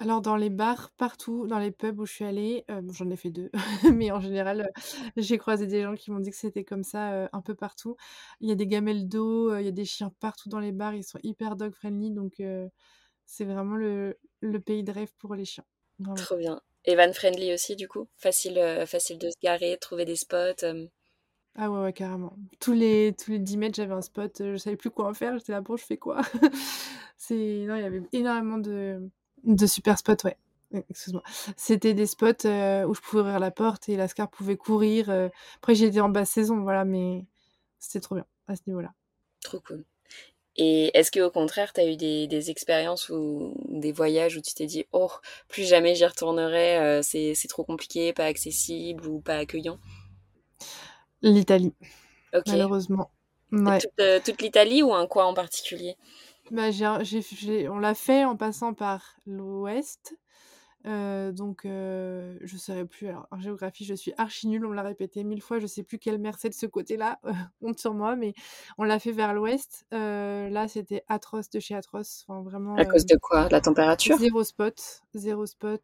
Alors dans les bars, partout, dans les pubs où je suis allée, j'en ai fait deux, mais en général, j'ai croisé des gens qui m'ont dit que c'était comme ça, un peu partout. Il y a des gamelles d'eau, il y a des chiens partout dans les bars, ils sont hyper dog friendly donc c'est vraiment le le pays de rêve pour les chiens, Trop bien et van friendly aussi du coup? Facile, facile de se garer, trouver des spots, Ah ouais, ouais, carrément. Tous les, tous les 10 mètres, j'avais un spot, je savais plus quoi en faire, j'étais là, bon, je fais quoi? C'est... Non, il y avait énormément de, de super spots, ouais. Excuse-moi. C'était des spots où je pouvais ouvrir la porte et Lascar pouvait courir. Après, j'étais en basse saison, voilà, mais c'était trop bien à ce niveau-là. Trop cool. Et est-ce qu'au contraire, tu as eu des, des, expériences ou des voyages où tu t'es dit, oh, plus jamais j'y retournerai, c'est trop compliqué, pas accessible ou pas accueillant? L'Italie, malheureusement. Ouais. Toute, toute l'Italie ou un coin en particulier? Bah, j'ai, on l'a fait en passant par l'ouest, donc je je saurais plus. Alors en géographie, je suis archi nulle, on me l'a répété mille fois, je sais plus quelle mer c'est de ce côté-là, honte sur moi, mais on l'a fait vers l'ouest. là, c'était atroce de chez atroce, enfin vraiment, À cause de quoi? La température? Zéro spot, zéro spot,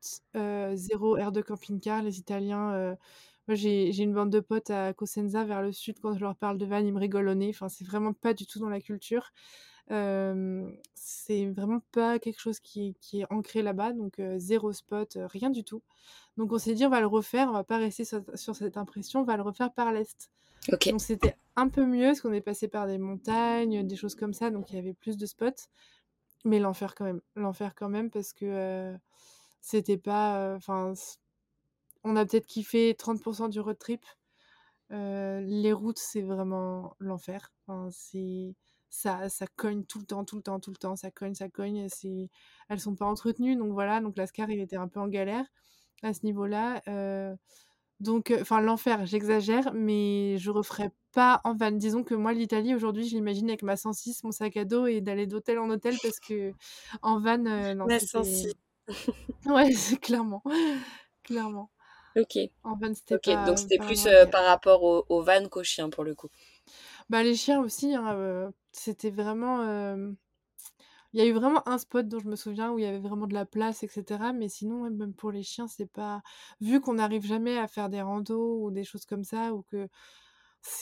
zéro aire de camping-car. Les Italiens, moi j'ai une bande de potes à Cosenza vers le sud, quand je leur parle de van, ils me rigolent au nez, enfin c'est vraiment pas du tout dans la culture c'est vraiment pas quelque chose qui, qui est ancré là-bas, donc zéro spot, rien du tout. Donc on s'est dit on va le refaire, on va pas rester sur, cette impression, on va le refaire par l'est. Donc c'était un peu mieux parce qu'on est passé par des montagnes, des choses comme ça, donc il y avait plus de spots. Mais l'enfer quand même, l'enfer quand même parce que c'était pas, enfin, on a peut-être kiffé 30% du road trip. les routes c'est vraiment l'enfer. Enfin, c'est ça, ça cogne tout le temps, tout le temps, tout le temps, ça cogne, ça cogne. Elles sont pas entretenues, donc voilà, donc l'Ascar, il était un peu en galère à ce niveau-là. donc, enfin, l'enfer, j'exagère, mais je referais pas en van. Disons que moi, l'Italie, aujourd'hui, je l'imagine avec ma 106, mon sac à dos et d'aller d'hôtel en hôtel parce que en van, non, Ma 106. ouais, clairement, clairement. Ok. En van, c'était Ok, pas, donc c'était plus par rapport au, au van qu'au chien pour le coup. Bah, les chiens aussi, hein, c'était vraiment, il y a eu vraiment un spot dont je me souviens où il y avait vraiment de la place et cetera, mais sinon, même pour les chiens, c'est pas vu qu'on n'arrive jamais à faire des randos ou des choses comme ça ou que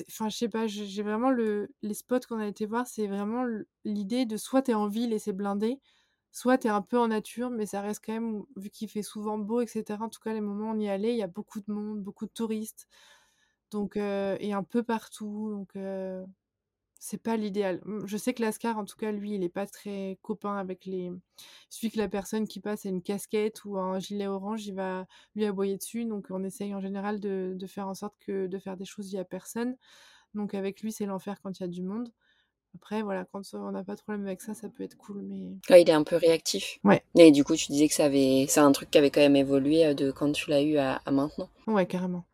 enfin, je sais pas, j'ai vraiment le les spots qu'on a été voir, c'est vraiment l'idée de soit tu es en ville et c'est blindé, soit tu es un peu en nature, mais ça reste quand même vu qu'il fait souvent beau et cetera, en tout cas les moments où on y allait, il y a beaucoup de monde, beaucoup de touristes. Donc, et un peu partout. Donc, c'est pas l'idéal. Mmh, je sais que Lascar, en tout cas, lui, il est pas très copain avec les. Il suffit que la personne qui passe ait une casquette ou un gilet orange, il va lui aboyer dessus. Donc, on essaye en général de, de faire en sorte que de faire des choses via personne. Donc, avec lui, c'est l'enfer quand il y a du monde. Après, voilà, quand on n'a pas de problème avec ça, ça peut être cool, mais... Ouais, il est un peu réactif. Ouais. Et du coup, tu disais que ça avait... c'est un truc qui avait quand même évolué de quand tu l'as eu à, à maintenant. Ouais, carrément.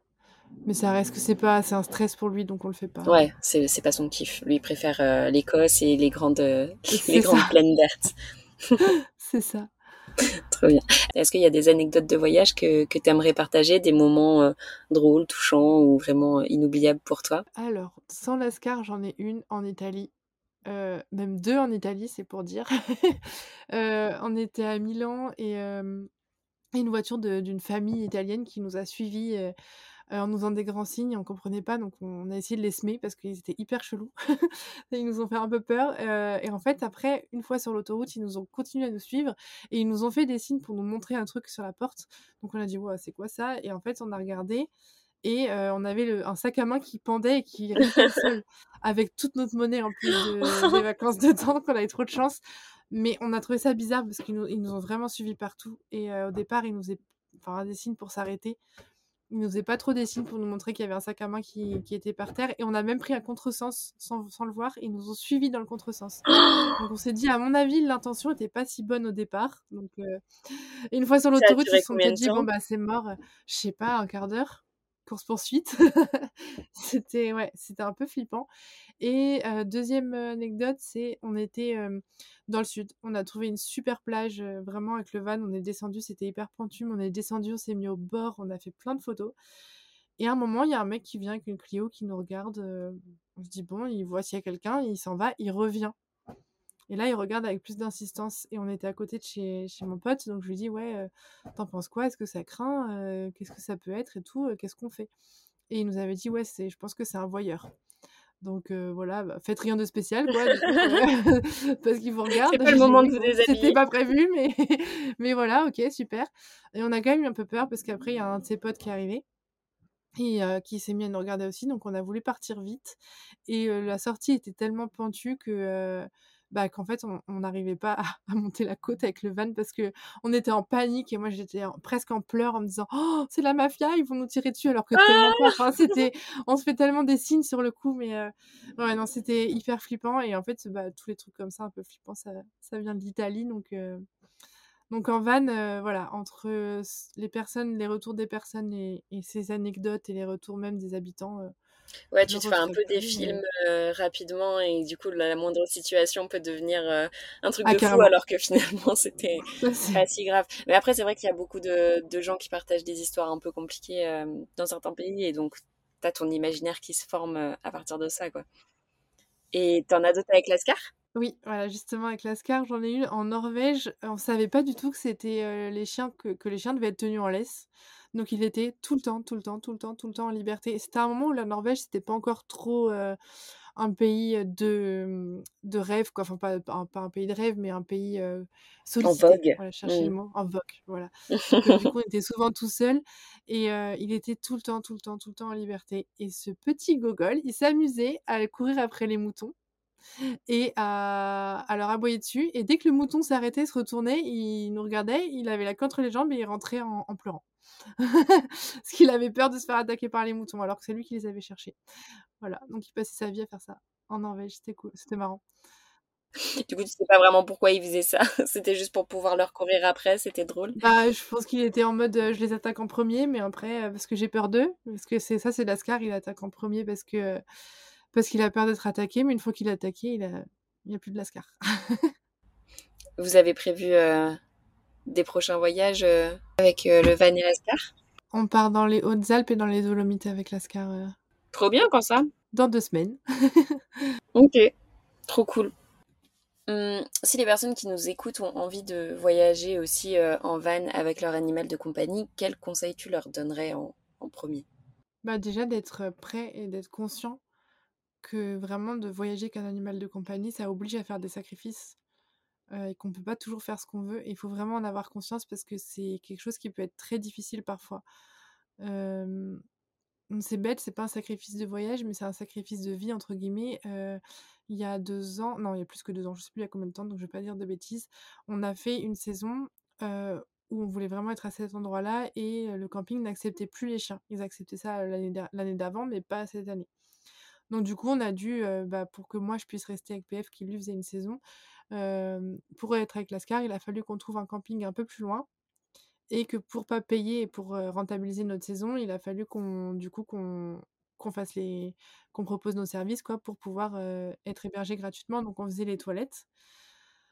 Mais ça reste que c'est pas, c'est un stress pour lui, donc on le fait pas. Ouais, c'est, c'est pas son kiff. Lui, il préfère euh, l'Écosse et les grandes, euh, les grandes plaines vertes. c'est ça. Trop bien. Est-ce qu'il y a des anecdotes de voyage que, que tu aimerais partager, des moments euh, drôles, touchants ou vraiment inoubliables pour toi? Alors, sans Lascar, j'en ai une en Italie. même deux en Italie, c'est pour dire. on était à Milan et une voiture d'une famille italienne qui nous a suivis en nous faisant des grands signes, on comprenait pas, donc on a essayé de les semer parce qu'ils étaient hyper chelous. ils nous ont fait un peu peur. et en fait, après, une fois sur l'autoroute, ils nous ont continué à nous suivre et ils nous ont fait des signes pour nous montrer un truc sur la porte. Donc on a dit, ouais, c'est quoi ça? Et en fait, on a regardé et on avait le, un sac à main qui pendait et qui restait sol avec toute notre monnaie en plus des vacances de temps, qu'on avait trop de chance. Mais on a trouvé ça bizarre parce qu'ils nous, ils nous ont vraiment suivis partout. Et au départ, ils nous faisaient enfin, des signes pour s'arrêter. Il nous faisait pas trop des signes pour nous montrer qu'il y avait un sac à main qui, qui, était par terre. Et on a même pris un contresens sans, sans le voir. Et ils nous ont suivis dans le contresens. donc on s'est dit, à mon avis, l'intention était pas si bonne au départ. Donc, euh... et une fois sur l'autoroute, ils se sont dit, bon, bah c'est mort, je sais pas, un quart d'heure course-poursuite. c'était ouais, c'était un peu flippant. Et deuxième anecdote, c'est on était dans le sud. On a trouvé une super plage, vraiment avec le van. On est descendu, c'était hyper pentu, on est descendu, on s'est mis au bord, on a fait plein de photos. Et à un moment, il y a un mec qui vient avec une Clio qui nous regarde. on se dit bon, il voit s'il y a quelqu'un, il s'en va, il revient. Et là, il regarde avec plus d'insistance. Et on était à côté de chez, chez mon pote. Donc je lui dis Ouais, euh, t'en penses quoi? Est-ce que ça craint? Euh, Qu'est-ce que ça peut être Et tout? Euh, Qu'est-ce qu'on fait? Et il nous avait dit Ouais, c'est, je pense que c'est un voyeur. Donc voilà, bah, faites rien de spécial, quoi. parce qu'il vous regarde. C'est pas le moment de vous déshabiller. C'était pas prévu, mais, mais voilà, ok, super. Et on a quand même eu un peu peur parce qu'après, il y a un de ses potes qui est arrivé. et qui s'est mis à nous regarder aussi. Donc on a voulu partir vite et la sortie était tellement pentue que bah, qu'en fait on n'arrivait pas à, monter la côte avec le van parce que on était en panique et moi j'étais presque en pleurs en me disant oh c'est la mafia ils vont nous tirer dessus alors que tellement pas. Enfin, c'était on se fait tellement des signes sur le coup mais ouais non c'était hyper flippant et en fait bah, tous les trucs comme ça un peu flippants ça, ça vient de l'Italie donc donc en van, voilà, entre les personnes, les retours des personnes et, ces anecdotes et les retours même des habitants. Ouais, tu te fais un peu des films rapidement et du coup la, moindre situation peut devenir un truc ah, de fou alors que finalement c'était pas si grave. Mais après c'est vrai qu'il y a beaucoup de, de, gens qui partagent des histoires un peu compliquées dans certains pays et donc tu as ton imaginaire qui se forme à partir de ça quoi. Et t'en as d'autres avec Lascar? Oui, voilà, justement avec l'ascar, j'en ai eu en Norvège. On savait pas du tout que c'était, les chiens que les chiens devaient être tenus en laisse. Donc il était tout le temps, tout le temps, tout le temps, tout le temps en liberté c'était un moment où la Norvège, c'était pas encore trop, un pays, de, mmh, de rêve quoi, enfin pas pas un pays de rêve, mais un pays, En vogue. Voilà, je le mmh. mot, en vogue, voilà. Donc du coup, on était souvent tout seul et il était tout le temps, tout le temps, tout le temps en liberté et ce petit gogol, il s'amusait à courir après les moutons et à, leur aboyer dessus. Et dès que le mouton s'arrêtait, se retournait, il nous regardait, il avait la queue entre les jambes et il rentrait en, pleurant. Parce qu'il avait peur de se faire attaquer par les moutons, alors que c'est lui qui les avait cherchés. Voilà, donc il passait sa vie à faire ça en Norvège, c'était cool, c'était marrant. Du coup, tu sais pas vraiment pourquoi il faisait ça. C'était juste pour pouvoir leur courir après, c'était drôle. Bah, je pense qu'il était en mode je les attaque en premier, mais après, parce que j'ai peur d'eux. Parce que c'est ça, c'est Lascar, il attaque en premier parce que parce qu'il a peur d'être attaqué, mais une fois qu'il est attaqué, il a, n'y a plus de lascar. Vous avez prévu des prochains voyages euh, avec euh, le van et lascar On part dans les Hautes-Alpes et dans les Dolomites avec lascar. Trop bien quand ça Dans deux semaines. ok, trop cool. Hum, si les personnes qui nous écoutent ont envie de voyager aussi en van avec leur animal de compagnie, quels conseils tu leur donnerais en, en premier? Bah Déjà d'être prêt et d'être conscient que vraiment de voyager qu'un animal de compagnie, ça oblige à faire des sacrifices et qu'on ne peut pas toujours faire ce qu'on veut. Il faut vraiment en avoir conscience parce que c'est quelque chose qui peut être très difficile parfois. c'est bête, c'est pas un sacrifice de voyage, mais c'est un sacrifice de vie, entre guillemets. il y a deux ans, non, il y a plus que deux ans, je sais plus il y a combien de temps, donc je vais pas dire de bêtises. On a fait une saison où on voulait vraiment être à cet endroit-là et le camping n'acceptait plus les chiens. Ils acceptaient ça l'année d'avant, mais pas cette année. Donc du coup, on a dû, bah, pour que moi je puisse rester avec PF qui lui faisait une saison, pour être avec Lascar, il a fallu qu'on trouve un camping un peu plus loin et que pour pas payer et pour rentabiliser notre saison, il a fallu qu'on du coup qu'on fasse les qu'on propose nos services quoi pour pouvoir être hébergé gratuitement. Donc on faisait les toilettes.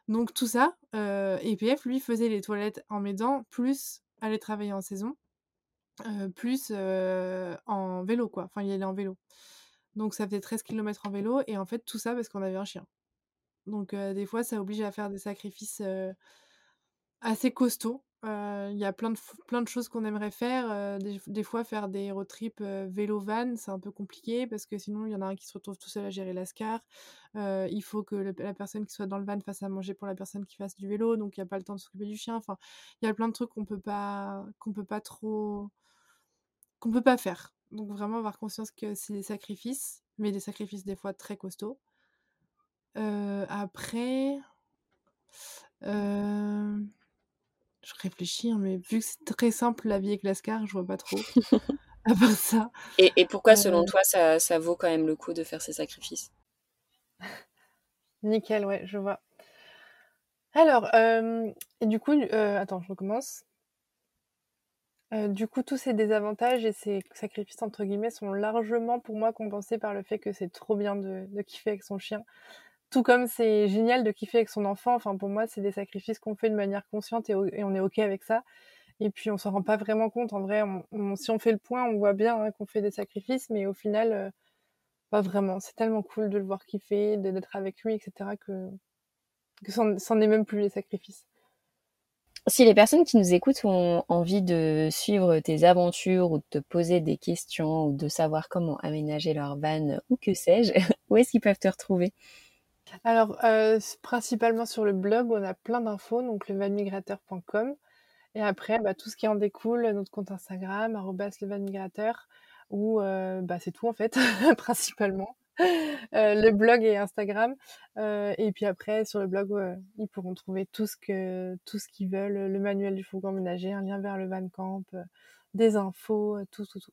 Donc tout ça, et PF lui faisait les toilettes en m'aidant, plus aller travailler en saison, plus en vélo quoi. Enfin il allait en vélo. Donc ça faisait 13 km en vélo et en fait tout ça parce qu'on avait un chien. Donc des fois ça oblige à faire des sacrifices assez costauds. Il y a plein de, plein de choses qu'on aimerait faire. Des, fois faire des road trips vélo-van, c'est un peu compliqué parce que sinon il y en a un qui se retrouve tout seul à gérer l'ascar. il faut que la personne qui soit dans le van fasse à manger pour la personne qui fasse du vélo, donc il n'y a pas le temps de s'occuper du chien. Enfin, il y a plein de trucs qu'on peut pas qu'on peut pas trop qu'on peut pas faire. Donc vraiment avoir conscience que c'est des sacrifices, mais des sacrifices des fois très costauds. Après, je réfléchis, hein, mais vu que c'est très simple la vie avec l'ascar, je vois pas trop. à part ça. Et, pourquoi, selon toi, ça, ça, vaut quand même le coup de faire ces sacrifices? Nickel, ouais, je vois. Alors, et du coup, attends, je recommence. Euh, du coup, tous ces désavantages et ces sacrifices entre guillemets sont largement pour moi compensés par le fait que c'est trop bien de, kiffer avec son chien. Tout comme c'est génial de kiffer avec son enfant. Enfin, pour moi, c'est des sacrifices qu'on fait de manière consciente et, on est ok avec ça. Et puis, on s'en rend pas vraiment compte. En vrai, si on fait le point, on voit bien hein, qu'on fait des sacrifices, mais au final, euh, pas vraiment. C'est tellement cool de le voir kiffer, d'être avec lui, etc. que, que c'en est même plus les sacrifices. Si les personnes qui nous écoutent ont envie de suivre tes aventures ou de te poser des questions ou de savoir comment aménager leur van ou que sais-je, où est-ce qu'ils peuvent te retrouver? Alors, euh, principalement sur le blog, on a plein d'infos, donc le vanmigrateur.com. Et après, bah, tout ce qui en découle, notre compte Instagram, levanmigrateur, où bah, c'est tout en fait, principalement. le blog et Instagram. et puis après, sur le blog, ils pourront trouver tout ce que tout ce qu'ils veulent, le manuel du fourgon ménager, un lien vers le Van Camp, des infos, tout, tout, tout.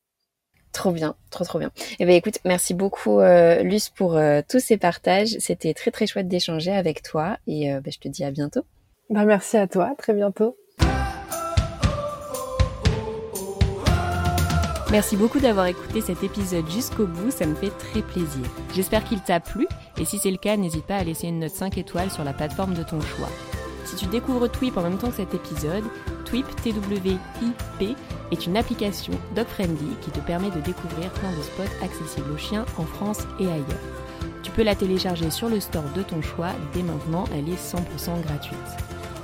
Trop bien, trop trop bien. Eh ben écoute, merci beaucoup euh, Luce pour euh, tous ces partages. C'était très très chouette d'échanger avec toi et euh, ben, je te dis à bientôt. Bah, merci à toi, très bientôt. Merci beaucoup d'avoir écouté cet épisode jusqu'au bout, ça me fait très plaisir. J'espère qu'il t'a plu et si c'est le cas, n'hésite pas à laisser une note 5 étoiles sur la plateforme de ton choix. Si tu découvres Twip en même temps que cet épisode, Twip, T-W-I-P, est une application dog-friendly qui te permet de découvrir plein de spots accessibles aux chiens en France et ailleurs. Tu peux la télécharger sur le store de ton choix, dès maintenant elle est 100% gratuite.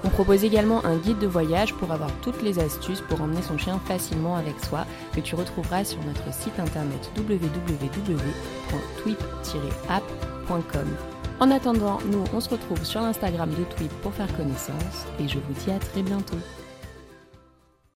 On propose également un guide de voyage pour avoir toutes les astuces pour emmener son chien facilement avec soi que tu retrouveras sur notre site internet www.twip-app.com. En attendant, nous on se retrouve sur l'Instagram de Tweet pour faire connaissance et je vous dis à très bientôt.